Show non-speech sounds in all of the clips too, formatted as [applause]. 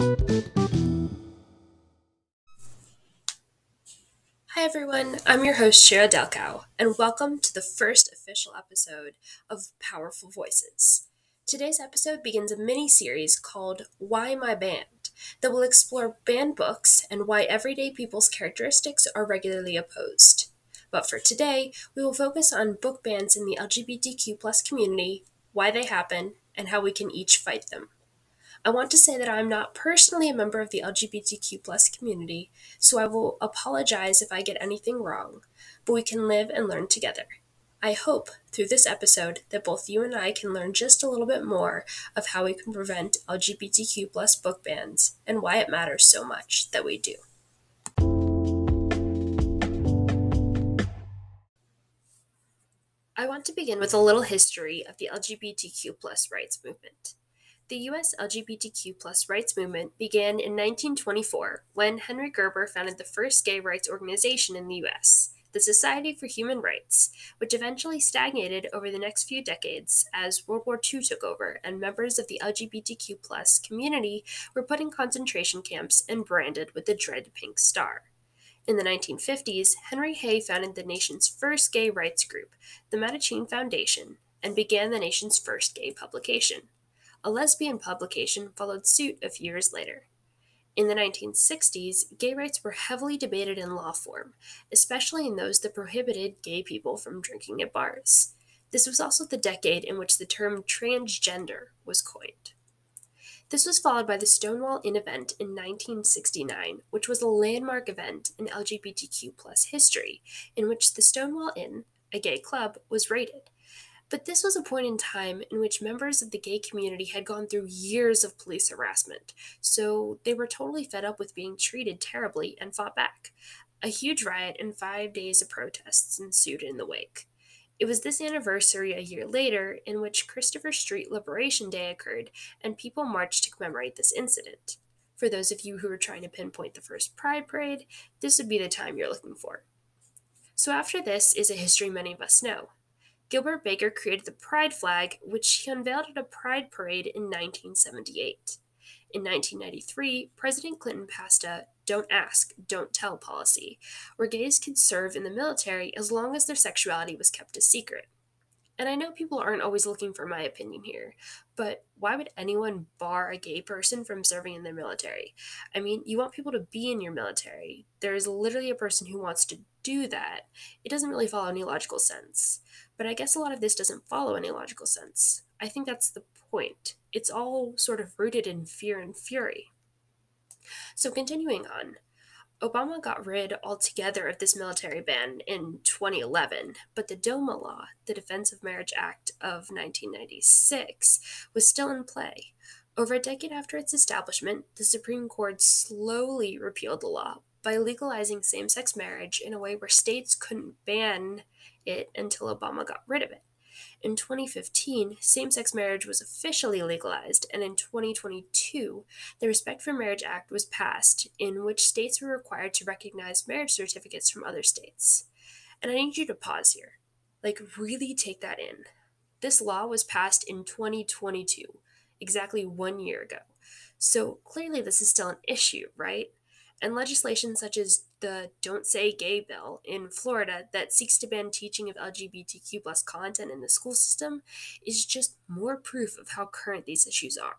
Hi everyone, I'm your host Shira Delcow, and welcome to the first official episode of Powerful Voices. Today's episode begins a mini series called Why am I Banned that will explore banned books and why everyday people's characteristics are regularly opposed. But for today, we will focus on book bans in the LGBTQ community, why they happen, and how we can each fight them. I want to say that I'm not personally a member of the LGBTQ plus community, so I will apologize if I get anything wrong, but we can live and learn together. I hope through this episode that both you and I can learn just a little bit more of how we can prevent LGBTQ plus book bans and why it matters so much that we do. I want to begin with a little history of the LGBTQ plus rights movement. The U.S. LGBTQ rights movement began in 1924 when Henry Gerber founded the first gay rights organization in the U.S., the Society for Human Rights, which eventually stagnated over the next few decades as World War II took over and members of the LGBTQ community were put in concentration camps and branded with the dread pink star. In the 1950s, Henry Hay founded the nation's first gay rights group, the Mattachine Foundation, and began the nation's first gay publication. A lesbian publication followed suit a few years later. In the 1960s, gay rights were heavily debated in law form, especially in those that prohibited gay people from drinking at bars. This was also the decade in which the term transgender was coined. This was followed by the Stonewall Inn event in 1969, which was a landmark event in LGBTQ history, in which the Stonewall Inn, a gay club, was raided. But this was a point in time in which members of the gay community had gone through years of police harassment, so they were totally fed up with being treated terribly and fought back. A huge riot and five days of protests ensued in the wake. It was this anniversary a year later in which Christopher Street Liberation Day occurred, and people marched to commemorate this incident. For those of you who are trying to pinpoint the first Pride Parade, this would be the time you're looking for. So, after this is a history many of us know. Gilbert Baker created the Pride flag, which he unveiled at a Pride parade in 1978. In 1993, President Clinton passed a Don't Ask, Don't Tell policy, where gays could serve in the military as long as their sexuality was kept a secret. And I know people aren't always looking for my opinion here, but why would anyone bar a gay person from serving in the military? I mean, you want people to be in your military. There is literally a person who wants to do that. It doesn't really follow any logical sense. But I guess a lot of this doesn't follow any logical sense. I think that's the point. It's all sort of rooted in fear and fury. So, continuing on, Obama got rid altogether of this military ban in 2011, but the DOMA law, the Defense of Marriage Act of 1996, was still in play. Over a decade after its establishment, the Supreme Court slowly repealed the law by legalizing same sex marriage in a way where states couldn't ban it until Obama got rid of it. In 2015, same sex marriage was officially legalized, and in 2022, the Respect for Marriage Act was passed, in which states were required to recognize marriage certificates from other states. And I need you to pause here. Like, really take that in. This law was passed in 2022, exactly one year ago. So clearly, this is still an issue, right? And legislation such as the Don't Say Gay bill in Florida that seeks to ban teaching of LGBTQ plus content in the school system is just more proof of how current these issues are.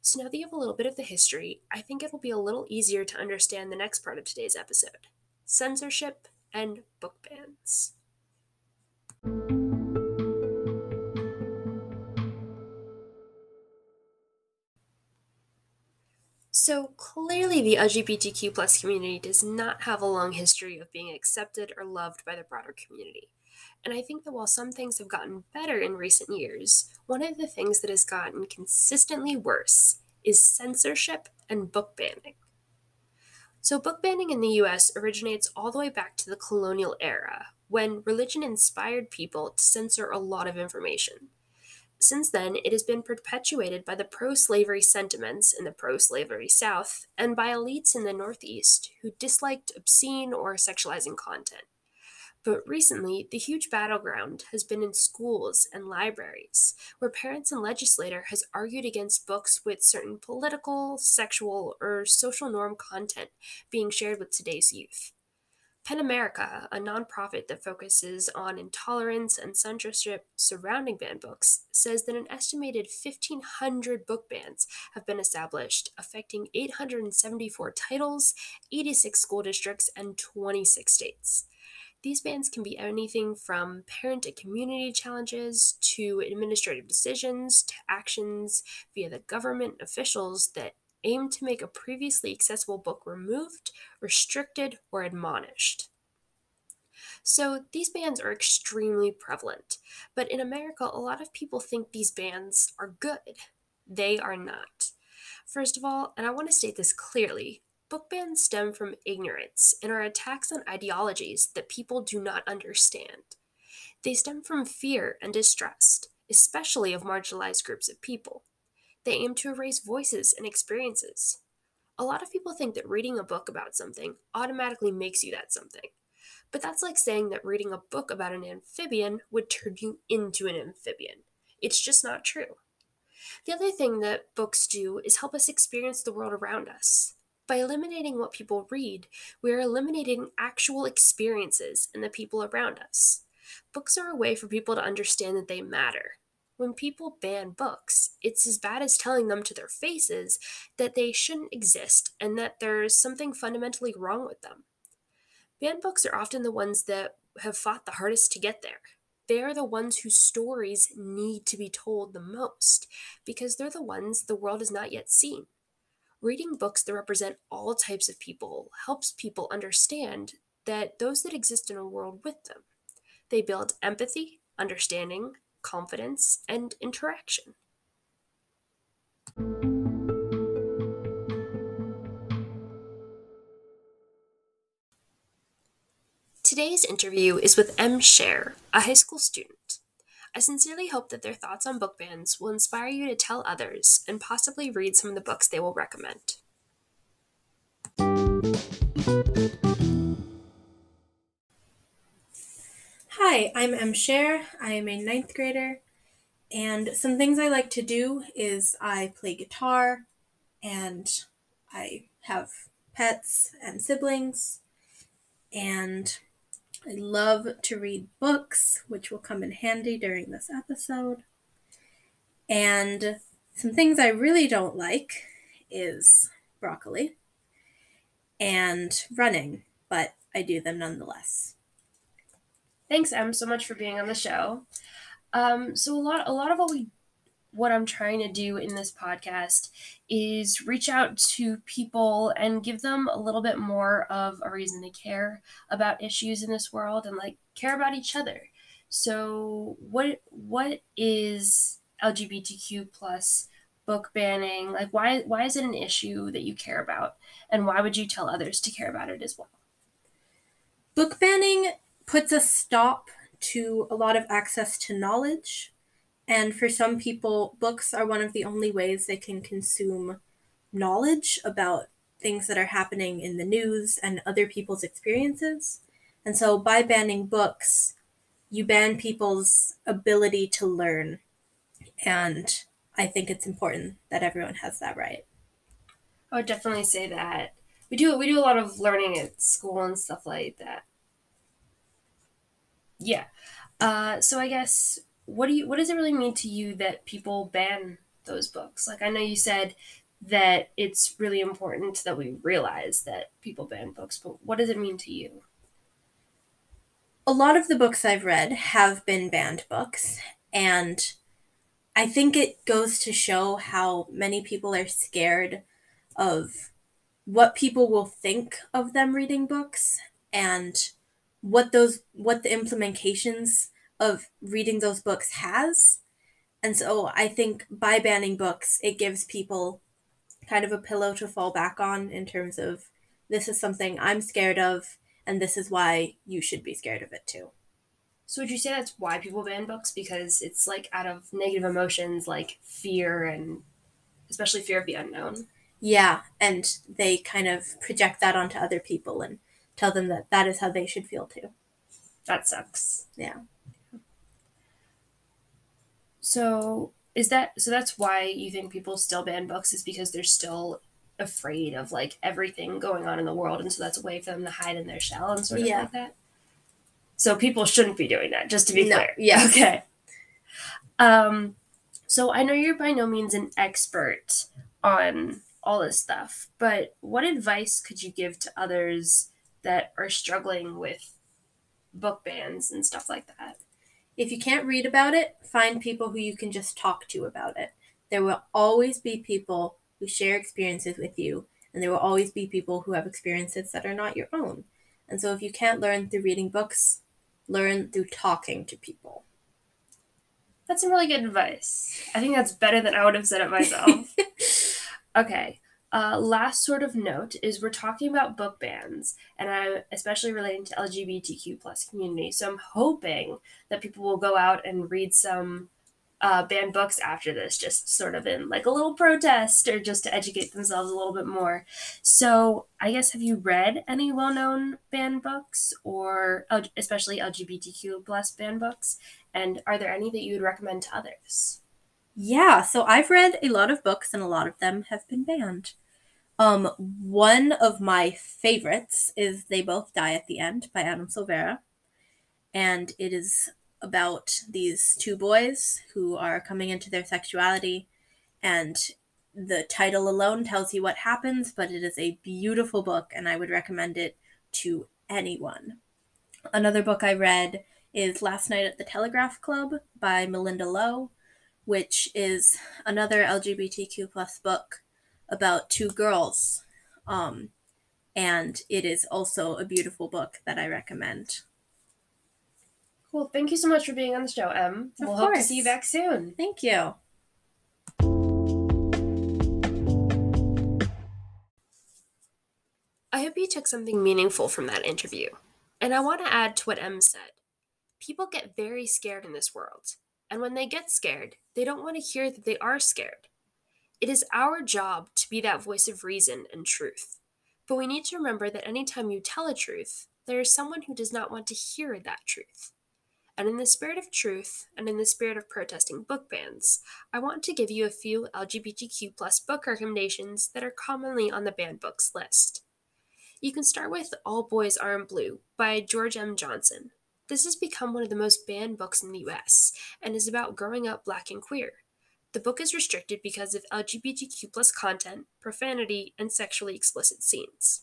So now that you have a little bit of the history, I think it'll be a little easier to understand the next part of today's episode censorship and book bans. So clearly, the LGBTQ plus community does not have a long history of being accepted or loved by the broader community. And I think that while some things have gotten better in recent years, one of the things that has gotten consistently worse is censorship and book banning. So, book banning in the US originates all the way back to the colonial era, when religion inspired people to censor a lot of information. Since then, it has been perpetuated by the pro slavery sentiments in the pro slavery South and by elites in the Northeast who disliked obscene or sexualizing content. But recently, the huge battleground has been in schools and libraries, where parents and legislator has argued against books with certain political, sexual, or social norm content being shared with today's youth. PEN America, a nonprofit that focuses on intolerance and censorship surrounding banned books, says that an estimated 1,500 book bans have been established, affecting 874 titles, 86 school districts, and 26 states. These bans can be anything from parent and community challenges to administrative decisions to actions via the government officials that aim to make a previously accessible book removed, restricted, or admonished. So these bans are extremely prevalent, but in America, a lot of people think these bans are good. They are not. First of all, and I want to state this clearly, Book bans stem from ignorance and are attacks on ideologies that people do not understand. They stem from fear and distrust, especially of marginalized groups of people. They aim to erase voices and experiences. A lot of people think that reading a book about something automatically makes you that something. But that's like saying that reading a book about an amphibian would turn you into an amphibian. It's just not true. The other thing that books do is help us experience the world around us. By eliminating what people read, we are eliminating actual experiences and the people around us. Books are a way for people to understand that they matter. When people ban books, it's as bad as telling them to their faces that they shouldn't exist and that there's something fundamentally wrong with them. Banned books are often the ones that have fought the hardest to get there. They are the ones whose stories need to be told the most because they're the ones the world has not yet seen. Reading books that represent all types of people helps people understand that those that exist in a world with them. They build empathy, understanding, confidence, and interaction. Today's interview is with M. Scher, a high school student. I sincerely hope that their thoughts on book bans will inspire you to tell others and possibly read some of the books they will recommend. Hi, I'm M. Scher. I am a ninth grader, and some things I like to do is I play guitar, and I have pets and siblings, and I love to read books, which will come in handy during this episode. And some things I really don't like is broccoli and running, but I do them nonetheless. Thanks, Em, so much for being on the show. Um, so a lot, a lot of what we what I'm trying to do in this podcast is reach out to people and give them a little bit more of a reason to care about issues in this world and like care about each other. So what what is LGBTQ plus book banning? Like why why is it an issue that you care about? And why would you tell others to care about it as well? Book banning puts a stop to a lot of access to knowledge and for some people, books are one of the only ways they can consume knowledge about things that are happening in the news and other people's experiences. And so by banning books, you ban people's ability to learn. And I think it's important that everyone has that right. I would definitely say that. We do we do a lot of learning at school and stuff like that. Yeah. Uh, so I guess what do you what does it really mean to you that people ban those books? Like I know you said that it's really important that we realize that people ban books, but what does it mean to you? A lot of the books I've read have been banned books, and I think it goes to show how many people are scared of what people will think of them reading books and what those what the implementations of reading those books has. And so I think by banning books, it gives people kind of a pillow to fall back on in terms of this is something I'm scared of, and this is why you should be scared of it too. So would you say that's why people ban books? Because it's like out of negative emotions like fear and especially fear of the unknown? Yeah, and they kind of project that onto other people and tell them that that is how they should feel too. That sucks. Yeah. So is that so that's why you think people still ban books is because they're still afraid of like everything going on in the world and so that's a way for them to hide in their shell and sort of Yeah. like that. So people shouldn't be doing that, just to be No, clear. yes. [laughs] Okay. Um so I know you're by no means an expert on all this stuff, but what advice could you give to others that are struggling with book bans and stuff like that? If you can't read about it, find people who you can just talk to about it. There will always be people who share experiences with you, and there will always be people who have experiences that are not your own. And so if you can't learn through reading books, learn through talking to people. That's some really good advice. I think that's better than I would have said it myself. [laughs] okay. Uh, last sort of note is we're talking about book bans, and I'm especially relating to LGBTQ plus community. So I'm hoping that people will go out and read some uh, banned books after this, just sort of in like a little protest or just to educate themselves a little bit more. So I guess have you read any well-known banned books or especially LGBTQ plus banned books? And are there any that you would recommend to others? Yeah, so I've read a lot of books and a lot of them have been banned. Um, one of my favorites is They Both Die at the End by Adam Silvera. And it is about these two boys who are coming into their sexuality and the title alone tells you what happens, but it is a beautiful book and I would recommend it to anyone. Another book I read is Last Night at the Telegraph Club by Malinda Lo which is another LGBTQ plus book about two girls. Um, and it is also a beautiful book that I recommend. Cool. Thank you so much for being on the show, Em. Of we'll hope to see you back soon. Thank you. I hope you took something meaningful from that interview. And I want to add to what Em said. People get very scared in this world. And when they get scared, they don't want to hear that they are scared. It is our job to be that voice of reason and truth. But we need to remember that anytime you tell a truth, there is someone who does not want to hear that truth. And in the spirit of truth and in the spirit of protesting book bans, I want to give you a few LGBTQ plus book recommendations that are commonly on the banned books list. You can start with All Boys Aren't Blue by George M. Johnson. This has become one of the most banned books in the US and is about growing up black and queer. The book is restricted because of LGBTQ plus content, profanity, and sexually explicit scenes.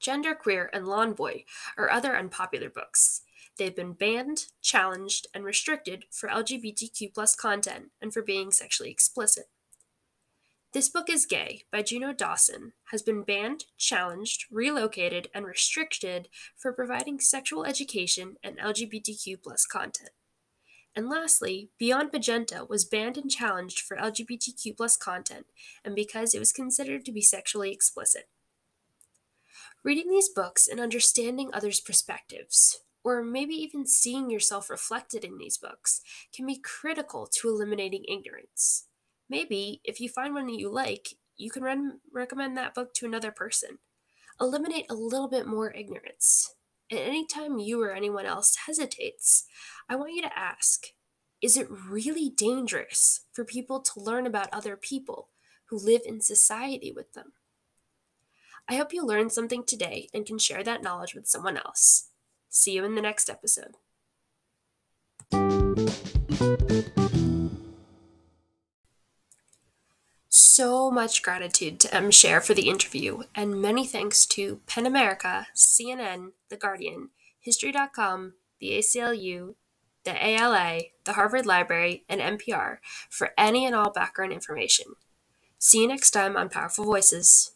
Genderqueer and Lawn Boy are other unpopular books. They've been banned, challenged, and restricted for LGBTQ plus content and for being sexually explicit. This Book is Gay by Juno Dawson has been banned, challenged, relocated, and restricted for providing sexual education and LGBTQ plus content. And lastly, Beyond Magenta was banned and challenged for LGBTQ plus content and because it was considered to be sexually explicit. Reading these books and understanding others' perspectives, or maybe even seeing yourself reflected in these books, can be critical to eliminating ignorance. Maybe, if you find one that you like, you can re- recommend that book to another person. Eliminate a little bit more ignorance. And anytime you or anyone else hesitates, I want you to ask Is it really dangerous for people to learn about other people who live in society with them? I hope you learned something today and can share that knowledge with someone else. See you in the next episode. So much gratitude to M. For the interview, and many thanks to PEN America, CNN, The Guardian, History.com, the ACLU, the ALA, the Harvard Library, and NPR for any and all background information. See you next time on Powerful Voices.